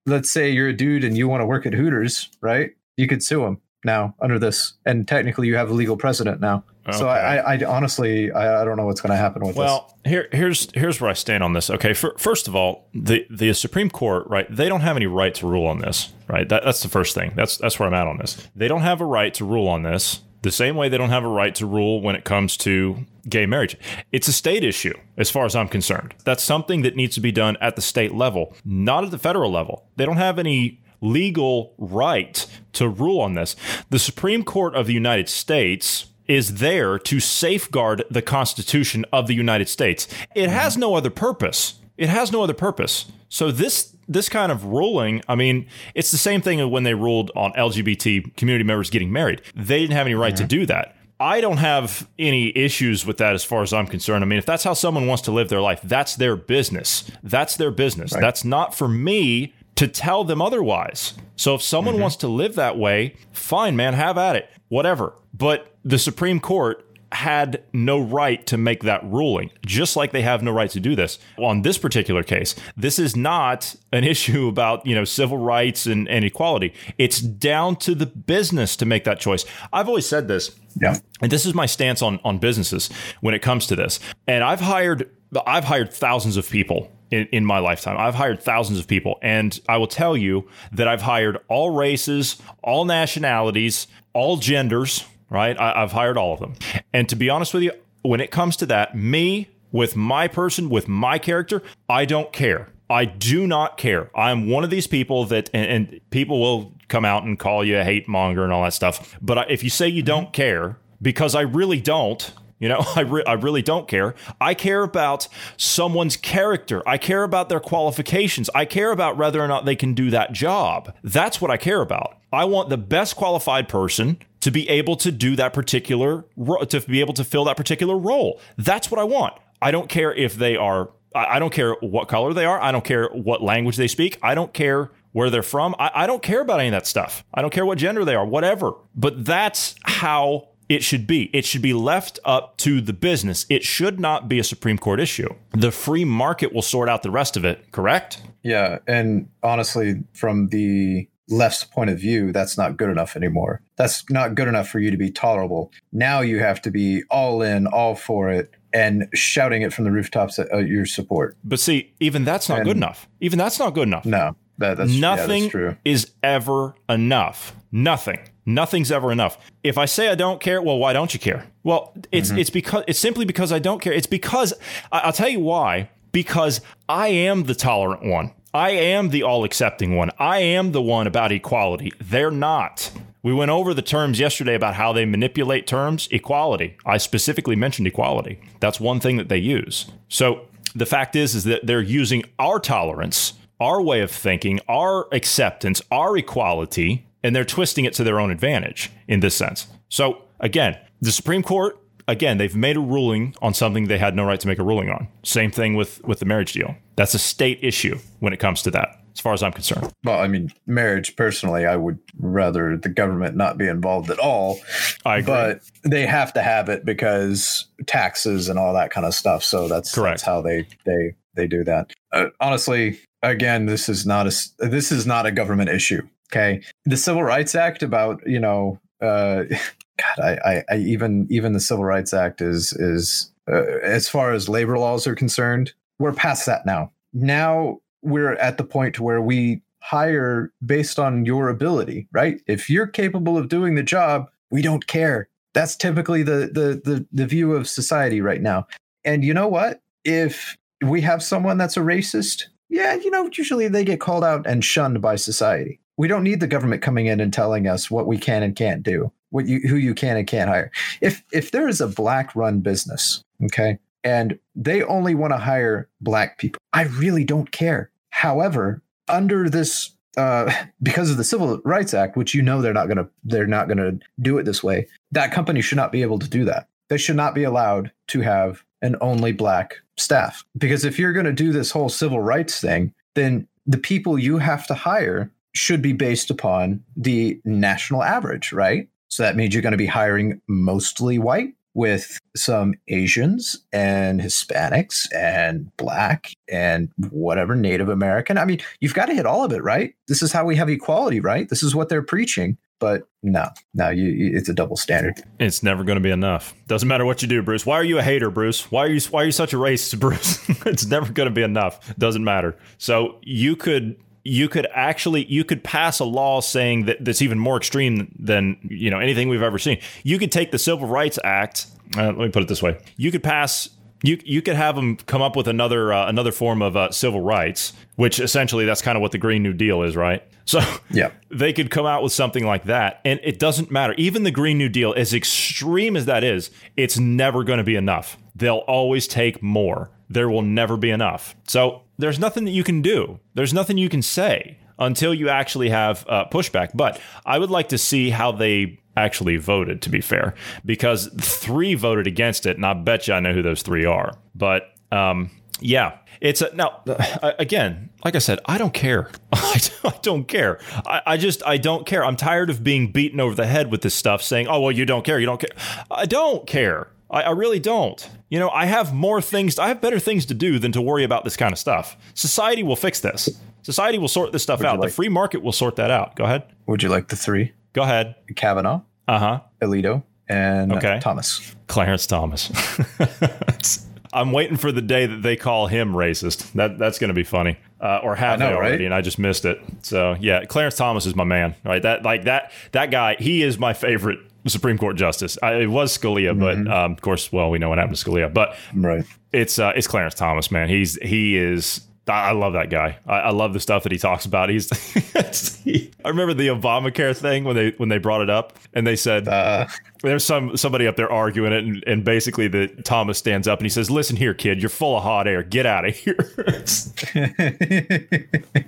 Speaker 2: let's say you're a dude and you want to work at Hooters, right? You could sue them now under this, and technically you have a legal precedent now. Okay. So I, I, honestly, I, don't know what's going to happen with
Speaker 1: well, this. Well, here, here's here's where I stand on this. Okay, For, first of all, the the Supreme Court, right? They don't have any right to rule on this, right? That, that's the first thing. That's that's where I'm at on this. They don't have a right to rule on this. The same way they don't have a right to rule when it comes to gay marriage. It's a state issue, as far as I'm concerned. That's something that needs to be done at the state level, not at the federal level. They don't have any legal right to rule on this. The Supreme Court of the United States is there to safeguard the Constitution of the United States. It has no other purpose. It has no other purpose. So this this kind of ruling, I mean, it's the same thing when they ruled on LGBT community members getting married. They didn't have any right mm-hmm. to do that. I don't have any issues with that as far as I'm concerned. I mean, if that's how someone wants to live their life, that's their business. That's their business. Right. That's not for me to tell them otherwise. So if someone mm-hmm. wants to live that way, fine, man, have at it, whatever. But the Supreme Court had no right to make that ruling, just like they have no right to do this. On this particular case, this is not an *laughs* issue about, you know, civil rights and, and equality. It's down to the business to make that choice. I've always said this.
Speaker 2: Yeah.
Speaker 1: And this is my stance on on businesses when it comes to this. And I've hired I've hired thousands of people in, in, my lifetime. I've hired thousands of people, and I will tell you that I've hired all races, all nationalities, all genders, right? I, I've hired all of them. And to be honest with you, when it comes to that, me, with my person, with my character, I don't care. I do not care. I'm one of these people that, and, and people will come out and call you a hate monger and all that stuff. But if you say you don't care, because I really don't, you know, *laughs* I, re- I really don't care. I care about someone's character. I care about their qualifications. I care about whether or not they can do that job. That's what I care about. I want the best qualified person to be able to do that particular, to be able to fill that particular role. That's what I want. I don't care if they are, I don't care what color they are. I don't care what language they speak. I don't care where they're from. I, I don't care about any of that stuff. I don't care what gender they are, whatever. But that's how it should be. It should be left up to the business. It should not be a Supreme Court issue. The free market will sort out the rest of it, correct?
Speaker 2: Yeah. And honestly, from the left's point of view, that's not good enough anymore. That's not good enough for you to be tolerable. Now you have to be all in, all for it, and shouting it from the rooftops at uh, your support.
Speaker 1: But see, even that's not and good enough. Even that's not good enough.
Speaker 2: No, that, that's
Speaker 1: nothing
Speaker 2: yeah, that's
Speaker 1: is ever enough. Nothing. Nothing's ever enough. If I say I don't care, well, why don't you care? Well, it's mm-hmm. it's because it's simply because I don't care. It's because I'll tell you why. Because I am the tolerant one. I am the all accepting one. I am the one about equality. They're not. We went over the terms yesterday about how they manipulate terms. Equality. I specifically mentioned equality. That's one thing that they use. So the fact is, is that they're using our tolerance, our way of thinking, our acceptance, our equality and they're twisting it to their own advantage in this sense. So again, the Supreme Court again, they've made a ruling on something they had no right to make a ruling on. Same thing with with the marriage deal. That's a state issue when it comes to that, as far as I'm concerned.
Speaker 2: Well, I mean, marriage personally, I would rather the government not be involved at all.
Speaker 1: I agree.
Speaker 2: But they have to have it because taxes and all that kind of stuff. So that's
Speaker 1: correct.
Speaker 2: That's how they they they do that. Uh, honestly, again, this is not a this is not a government issue. Okay, the Civil Rights Act about you know, uh, *laughs* God, I, I, I even even the Civil Rights Act is is uh, as far as labor laws are concerned, we're past that now. Now we're at the point where we hire based on your ability, right? If you're capable of doing the job, we don't care. That's typically the the the, the view of society right now. And you know what? If we have someone that's a racist, yeah, you know, usually they get called out and shunned by society. We don't need the government coming in and telling us what we can and can't do, what you who you can and can't hire. If if there is a black run business, okay, and they only want to hire black people, I really don't care. However, under this uh, because of the Civil Rights Act, which you know they're not gonna they're not gonna do it this way, that company should not be able to do that. They should not be allowed to have an only black staff. Because if you're gonna do this whole civil rights thing, then the people you have to hire should be based upon the national average, right? So that means you're going to be hiring mostly white with some Asians and Hispanics and black and whatever Native American. I mean, you've got to hit all of it, right? This is how we have equality, right? This is what they're preaching. But no, no, you, it's a double standard.
Speaker 1: It's never going to be enough. Doesn't matter what you do, Bruce. Why are you a hater, Bruce? Why are you why are you such a racist, *laughs* Bruce? it's never going to be enough. Doesn't matter. So you could you could actually you could pass a law saying that that's even more extreme than you know anything we've ever seen. You could take the Civil Rights Act. Uh, let me put it this way: you could pass. You, you could have them come up with another uh, another form of uh, civil rights, which essentially that's kind of what the Green New Deal is, right? *laughs* So
Speaker 2: yeah,
Speaker 1: they could come out with something like that, and it doesn't matter. Even the Green New Deal, as extreme as that is, it's never going to be enough. They'll always take more. There will never be enough. So there's nothing that you can do. There's nothing you can say until you actually have uh, pushback. But I would like to see how they actually voted, to be fair, because three voted against it, and I bet you I know who those three are. But um, yeah, it's a, now again, like I said, I don't care. *laughs* I don't care. I, I, just I don't care. I'm tired of being beaten over the head with this stuff, saying, "Oh well, you don't care. You don't care." I don't care. I, I really don't. You know, I have more things, I have better things to do than to worry about this kind of stuff. Society will fix this. Society will sort this stuff Would out. Like, the free market will sort that out. Go ahead.
Speaker 2: Would you like the three?
Speaker 1: Go ahead.
Speaker 2: Kavanaugh.
Speaker 1: Uh huh.
Speaker 2: Alito and okay. Thomas.
Speaker 1: Clarence Thomas. *laughs* I'm waiting for the day that they call him racist. That that's going to be funny, uh, or have know, they already? Right? And I just missed it. So yeah, Clarence Thomas is my man. Right, that like that that guy. He is my favorite Supreme Court justice. I, it was Scalia, mm-hmm. but um, of course, well, we know what happened to Scalia. But
Speaker 2: right,
Speaker 1: it's uh, it's Clarence Thomas, man. He's he is. I love that guy. I, I love the stuff that he talks about. He's. *laughs* I remember the Obamacare thing when they when they brought it up, and they said uh, there's some somebody up there arguing it, and, and basically the Thomas stands up and he says, "Listen here, kid, you're full of hot air. Get out of here." *laughs*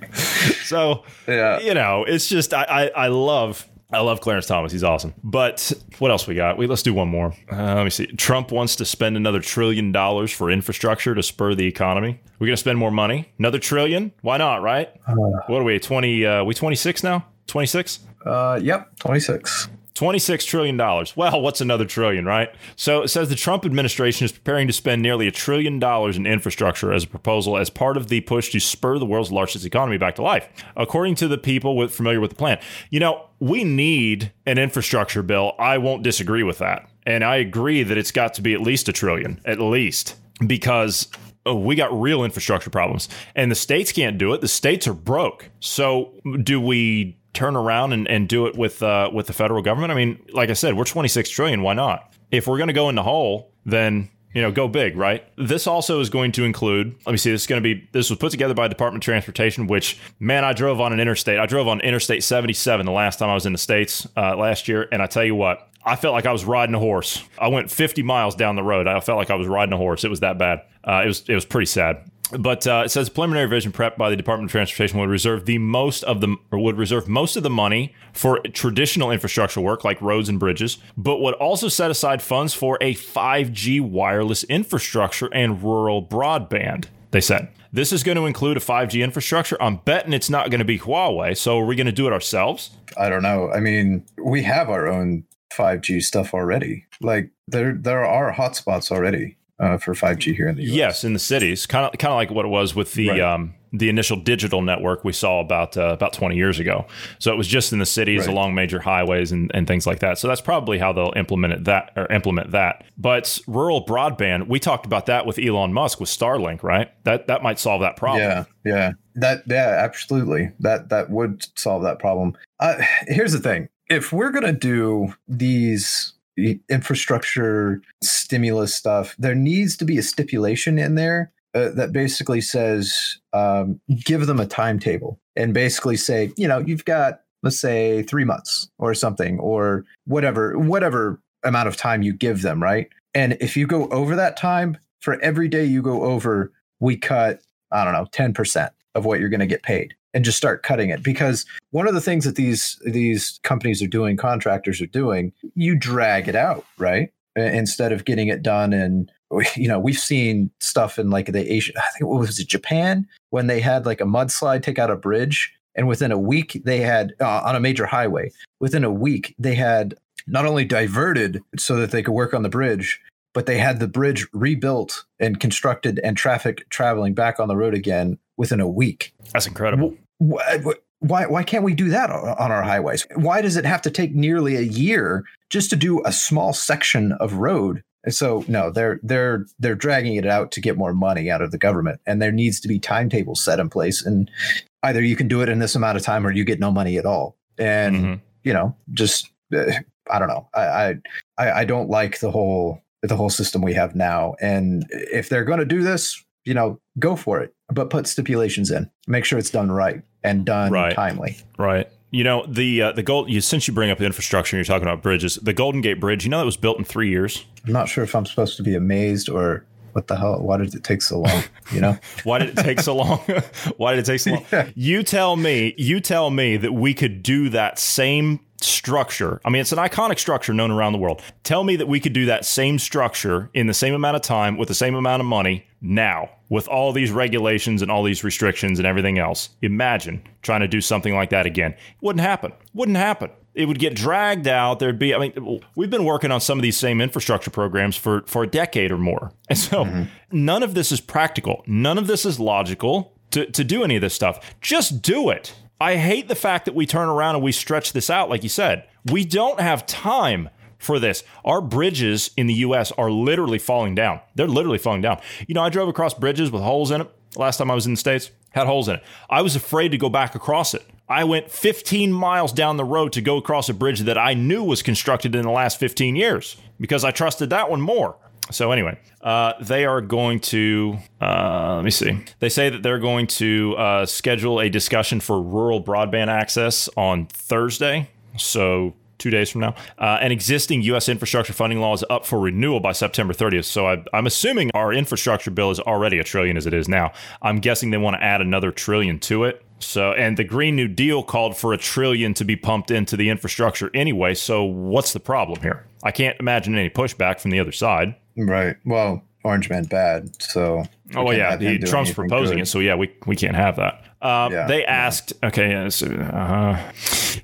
Speaker 1: *laughs* so yeah. you know, it's just I, I, I love I love Clarence Thomas. He's awesome. But what else we got? Wait, let's do one more. Uh, let me see. Trump wants to spend another trillion dollars for infrastructure to spur the economy. We're to spend more money. Another trillion? Why not? Right? Uh, what are we? Twenty? Uh, we twenty six now? Twenty six?
Speaker 2: Uh, yep, twenty six.
Speaker 1: $26 trillion. Well, what's another trillion, right? So it says the Trump administration is preparing to spend nearly a trillion dollars in infrastructure as a proposal as part of the push to spur the world's largest economy back to life, according to the people with, familiar with the plan. You know, we need an infrastructure bill. I won't disagree with that. And I agree that it's got to be at least a trillion, at least, because oh, we got real infrastructure problems and the states can't do it. The states are broke. So do we turn around and, and do it with uh, with the federal government? I mean, like I said, we're 26 trillion. Why not? If we're going to go in the hole, then you know, go big, right? This also is going to include, let me see, this is going to be, this was put together by Department of Transportation, which, man, I drove on an interstate. I drove on Interstate 77 the last time I was in the States uh, last year. And I tell you what, I felt like I was riding a horse. I went 50 miles down the road. I felt like I was riding a horse. It was that bad. Uh, it was, it was pretty sad but uh, it says preliminary vision prep by the Department of Transportation would reserve the most of the or would reserve most of the money for traditional infrastructure work like roads and bridges, but would also set aside funds for a 5G wireless infrastructure and rural broadband. They said this is going to include a 5G infrastructure. I'm betting it's not going to be Huawei. So are we going to do it ourselves?
Speaker 2: I don't know. I mean, we have our own 5G stuff already. Like there there are hotspots already uh, for 5G here in the US.
Speaker 1: Yes, in the cities, kind of kind of like what it was with the right. um, the initial digital network we saw about uh, about 20 years ago. So it was just in the cities right. along major highways and, and things like that. So that's probably how they'll implement it that or implement that. But rural broadband, we talked about that with Elon Musk with Starlink, right? That that might solve that problem.
Speaker 2: Yeah, yeah, that yeah, absolutely. That that would solve that problem. Uh, here's the thing: if we're gonna do these infrastructure stimulus stuff, there needs to be a stipulation in there uh, that basically says um, give them a timetable and basically say, you know, you've got let's say three months or something or whatever whatever amount of time you give them, right? And if you go over that time, for every day you go over, we cut I don't know ten percent of what you're going to get paid and just start cutting it. Because one of the things that these these companies are doing contractors are doing you drag it out right? Instead of getting it done and *laughs* you know we've seen stuff in like the Asia I think what was it Japan? When they had like a mudslide take out a bridge and within a week they had uh, on a major highway within a week they had not only diverted so that they could work on the bridge but they had the bridge rebuilt and constructed and traffic traveling back on the road again within a week.
Speaker 1: That's incredible.
Speaker 2: Why, why, why can't we do that on our highways? Why does it have to take nearly a year just to do a small section of road? And so no, they're they're they're dragging it out to get more money out of the government, and there needs to be timetables set in place. And either you can do it in this amount of time, or you get no money at all. And mm-hmm. you know, just uh, I don't know. I, I I don't like the whole the whole system we have now. And if they're going to do this, you know, go for it, but put stipulations in. Make sure it's done right and done right. timely.
Speaker 1: Right. You know the uh, the gold. You, since you bring up infrastructure, and you're talking about bridges. The Golden Gate Bridge. You know that was built in three years.
Speaker 2: I'm not sure if I'm supposed to be amazed or what the hell? Why did it take so long? You know, *laughs*
Speaker 1: why did it take so long? *laughs* why did it take so long? *laughs* Yeah. You tell me. You tell me that we could do that same structure. I mean, it's an iconic structure known around the world. Tell me that we could do that same structure in the same amount of time with the same amount of money now with all these regulations and all these restrictions and everything else. Imagine trying to do something like that again. It wouldn't happen. Wouldn't happen. It would get dragged out. There'd be, I mean, we've been working on some of these same infrastructure programs for, for a decade or more. *laughs* And so mm-hmm. none of this is practical. None of this is logical to, to do any of this stuff. Just do it. I hate the fact that we turn around and we stretch this out, like you said. We don't have time for this. Our bridges in the US are literally falling down. They're literally falling down. You know, I drove across bridges with holes in it last time I was in the States, had holes in it. I was afraid to go back across it. I went 15 miles down the road to go across a bridge that I knew was constructed in the last 15 years because I trusted that one more. So anyway, uh, they are going to uh, let me see. They say that they're going to uh, schedule a discussion for rural broadband access on Thursday. So two days from now. Uh, an existing U.S. infrastructure funding law is up for renewal by September 30th. So I, am assuming our infrastructure bill is already a trillion as it is now. I'm guessing they want to add another trillion to it. So, and the Green New Deal called for a trillion to be pumped into the infrastructure anyway. So, what's the problem here? I can't imagine any pushback from the other side.
Speaker 2: Right. Well, Orange Man bad. So
Speaker 1: oh well, yeah, he, Trump's proposing good. it, so yeah, we we can't have that. Um, yeah, they asked, yeah. okay, so, uh,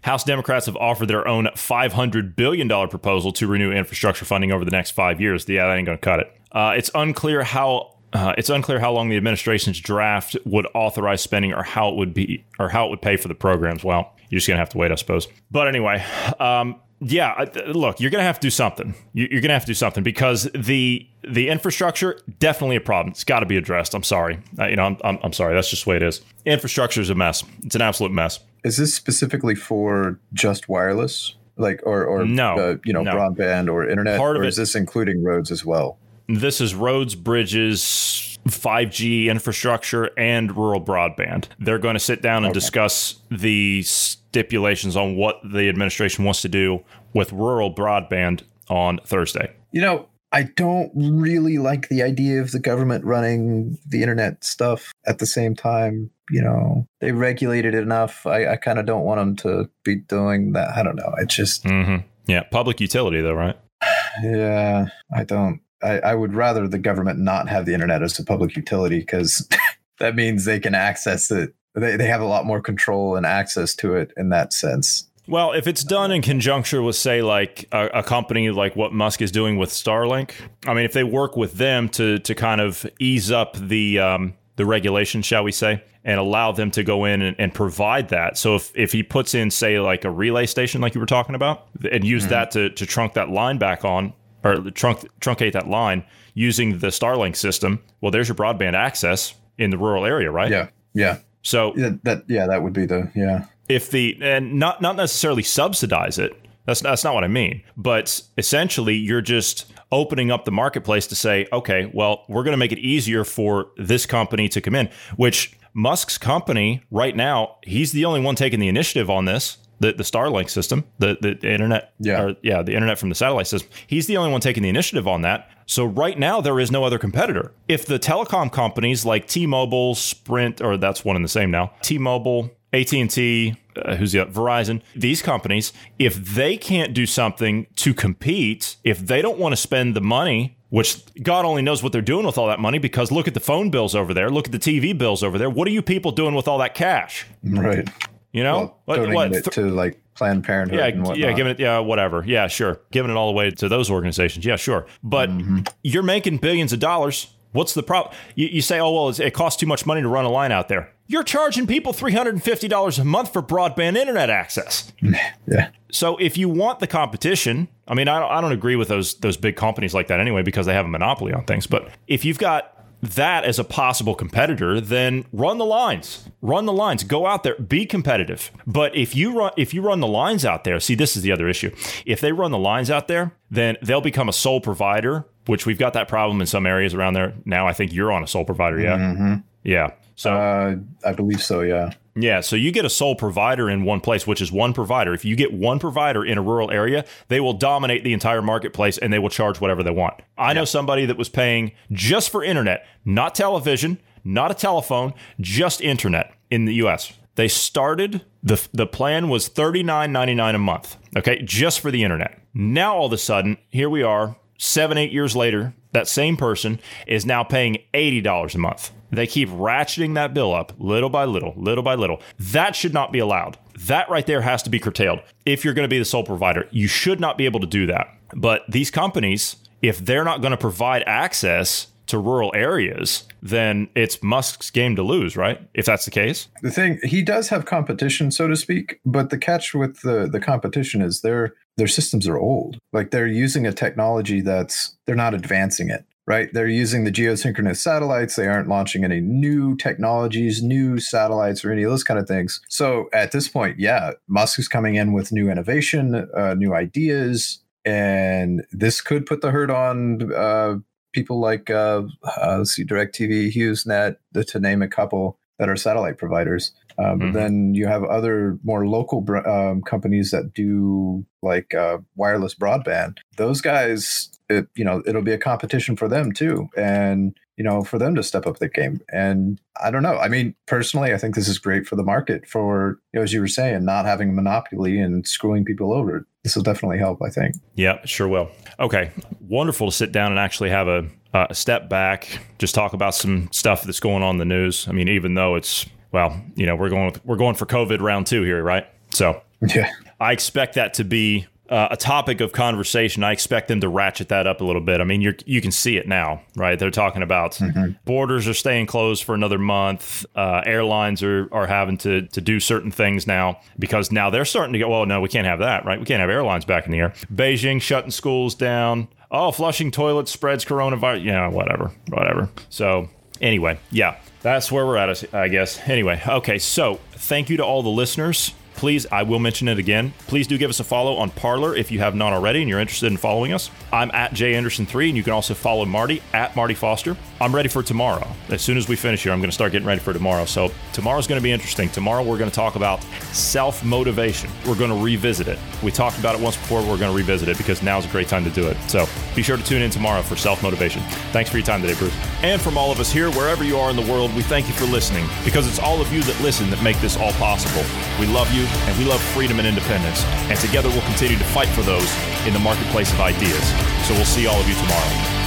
Speaker 1: House Democrats have offered their own five hundred billion dollar proposal to renew infrastructure funding over the next five years. Yeah, that ain't going to cut it. Uh, it's unclear how. Uh, it's unclear how long the administration's draft would authorize spending, or how it would be, or how it would pay for the programs. Well, you're just gonna have to wait, I suppose. But anyway, um, yeah, look, you're going to have to do something. You're going to have to do something because the the infrastructure definitely a problem. It's got to be addressed. I'm sorry. Uh, you know, I'm, I'm, I'm sorry. That's just the way it is. Infrastructure is a mess. It's an absolute mess.
Speaker 2: Is this specifically for just wireless, like or or
Speaker 1: no,
Speaker 2: uh, you know,
Speaker 1: no.
Speaker 2: broadband or internet? Part of or is this including roads as well?
Speaker 1: This is roads, bridges, 5G infrastructure, and rural broadband. They're going to sit down and okay. discuss the stipulations on what the administration wants to do with rural broadband on Thursday.
Speaker 2: You know, I don't really like the idea of the government running the internet stuff at the same time. You know, they regulated it enough. I, I kind of don't want them to be doing that. I don't know. It's just.
Speaker 1: Mm-hmm. Yeah. Public utility, though, right? *sighs*
Speaker 2: Yeah. I don't. I, I would rather the government not have the internet as a public utility because *laughs* that means they can access it they, they have a lot more control and access to it in that sense.
Speaker 1: Well, if it's done in conjunction with, say, like a, a, company like what Musk is doing with Starlink, I mean, if they work with them to to kind of ease up the um, the regulation, shall we say, and allow them to go in and, and, provide that. So if, if he puts in, say, like a relay station, like you were talking about, and use mm-hmm. that to, to trunk that line back on, or trunk truncate that line using the Starlink system, well, there's your broadband access in the rural area, right?
Speaker 2: Yeah, yeah.
Speaker 1: So
Speaker 2: yeah, that yeah, that would be the yeah.
Speaker 1: If the and not not necessarily subsidize it, That's that's not what I mean. But essentially, you're just opening up the marketplace to say, okay, well, we're going to make it easier for this company to come in. Which Musk's company right now, he's the only one taking the initiative on this. The, the Starlink system, the, the internet,
Speaker 2: Yeah.
Speaker 1: or, yeah, the internet from the satellite system. He's the only one taking the initiative on that. So right now there is no other competitor. If the telecom companies like T-Mobile, Sprint, or that's one and the same now, T-Mobile, AT&T, uh, who's the other? Verizon, these companies, if they can't do something to compete, if they don't want to spend the money, which God only knows what they're doing with all that money because look at the phone bills over there, look at the TV bills over there. What are you people doing with all that cash?
Speaker 2: Right.
Speaker 1: You know?
Speaker 2: Well,
Speaker 1: What-
Speaker 2: donating
Speaker 1: what,
Speaker 2: it
Speaker 1: th-
Speaker 2: to like Planned Parenthood
Speaker 1: yeah,
Speaker 2: and whatnot.
Speaker 1: yeah, giving it, yeah, whatever. Yeah, sure. Giving it all away to those organizations. Yeah, sure. But
Speaker 2: Mm-hmm.
Speaker 1: you're making billions of dollars. What's the problem? You, you say, oh, well, it costs too much money to run a line out there. You're charging people $350 a month for broadband internet access. *laughs*
Speaker 2: yeah.
Speaker 1: So if you want the competition, I mean, I don't, I don't agree with those those big companies like that anyway because they have a monopoly on things. But if you've got that as a possible competitor, then run the lines. Run the lines. Go out there. Be competitive. But if you run if you run the lines out there, see this is the other issue. If they run the lines out there, then they'll become a sole provider, which we've got that problem in some areas around there. Now I think you're on a sole provider, yeah. Mm-hmm. Yeah. So
Speaker 2: Uh, I believe so. Yeah.
Speaker 1: yeah, so you get a sole provider in one place, which is one provider. If you get one provider in a rural area, they will dominate the entire marketplace and they will charge whatever they want. I know somebody that was paying just for internet, not television, not a telephone, just internet in the US. They started the the plan was $39.99 a month, okay, just for the internet. Now all of a sudden, here we are, 7 8 years later, that same person is now paying $80 a month. They keep ratcheting that bill up little by little, little by little. That should not be allowed. That right there has to be curtailed. If you're going to be the sole provider, you should not be able to do that. But these companies, if they're not going to provide access to rural areas, then it's Musk's game to lose, right? If that's the case.
Speaker 2: The thing he does have competition, so to speak, but the catch with the the competition is their their systems are old. Like they're using a technology that's they're not advancing it. Right? They're using the geosynchronous satellites. They aren't launching any new technologies, new satellites, or any of those kind of things. So at this point, yeah, Musk is coming in with new innovation, uh, new ideas, and this could put the hurt on uh, people like uh, uh, let's see, DirecTV, HughesNet, to name a couple that are satellite providers. Um, but
Speaker 1: Mhm.
Speaker 2: then you have other more local um, companies that do like uh, wireless broadband. Those guys, it, you know, it'll be a competition for them too, and you know, for them to step up their game. And I don't know. I mean, personally, I think this is great for the market. For you know, as you were saying, not having a monopoly and screwing people over. This will definitely help. I think.
Speaker 1: Yeah, sure will. Okay, wonderful to sit down and actually have a, uh, a step back, just talk about some stuff that's going on in the news. I mean, even though it's well, you know, we're going with, we're going for COVID round two here, right? So *laughs*
Speaker 2: Yeah.
Speaker 1: I expect that to be uh, a topic of conversation. I expect them to ratchet that up a little bit. I mean, you're you can see it now, right? They're talking about borders are staying closed for another month. Uh, airlines are are having to to do certain things now because now they're starting to go. Well, no, we can't have that, right? We can't have airlines back in the air. Beijing shutting schools down. Oh, flushing toilets spreads coronavirus. Yeah, whatever, whatever. So anyway, yeah, that's where we're at, I guess. Anyway, okay, so thank you to all the listeners. Please, I will mention it again. Please do give us a follow on Parler if you have not already and you're interested in following us. I'm at Jay Anderson3, and you can also follow Marty at Marty Foster. I'm ready for tomorrow. As soon as we finish here, I'm going to start getting ready for tomorrow. So, tomorrow's going to be interesting. Tomorrow, we're going to talk about self motivation. We're going to revisit it. We talked about it once before, we're going to revisit it because now's a great time to do it. So, be sure to tune in tomorrow for self motivation. Thanks for your time today, Bruce. And from all of us here, wherever you are in the world, we thank you for listening because it's all of you that listen that make this all possible. We love and we love freedom and independence. And together we'll continue to fight for those in the marketplace of ideas. So we'll see all of you tomorrow.